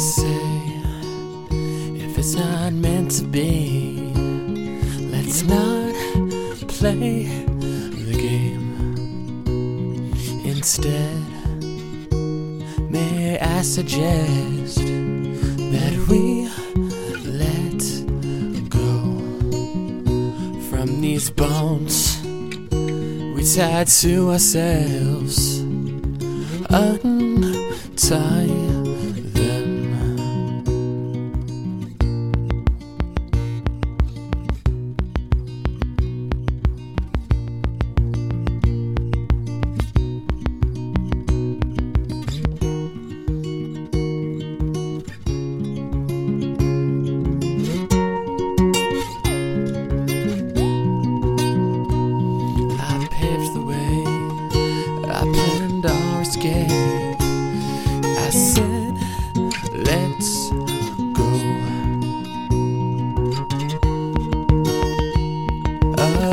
say if it's not meant to be? Let's not play the game. Instead, may I suggest that we let go from these bones we tied to ourselves untied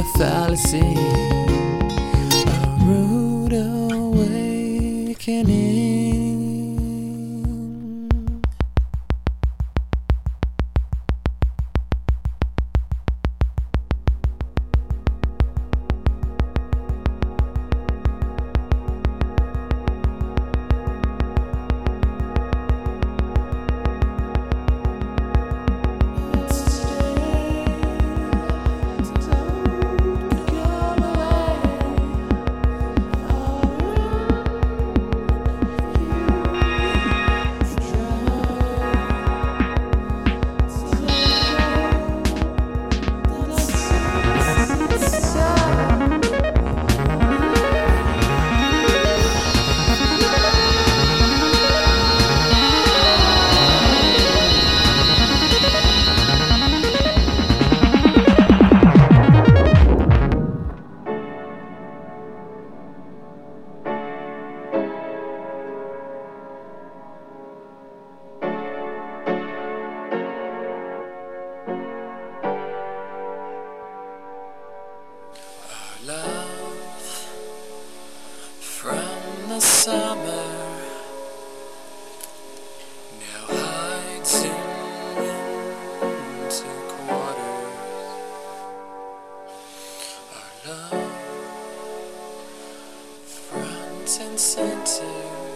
fallacy, from the summer now hides in winter quarters. Our love front and center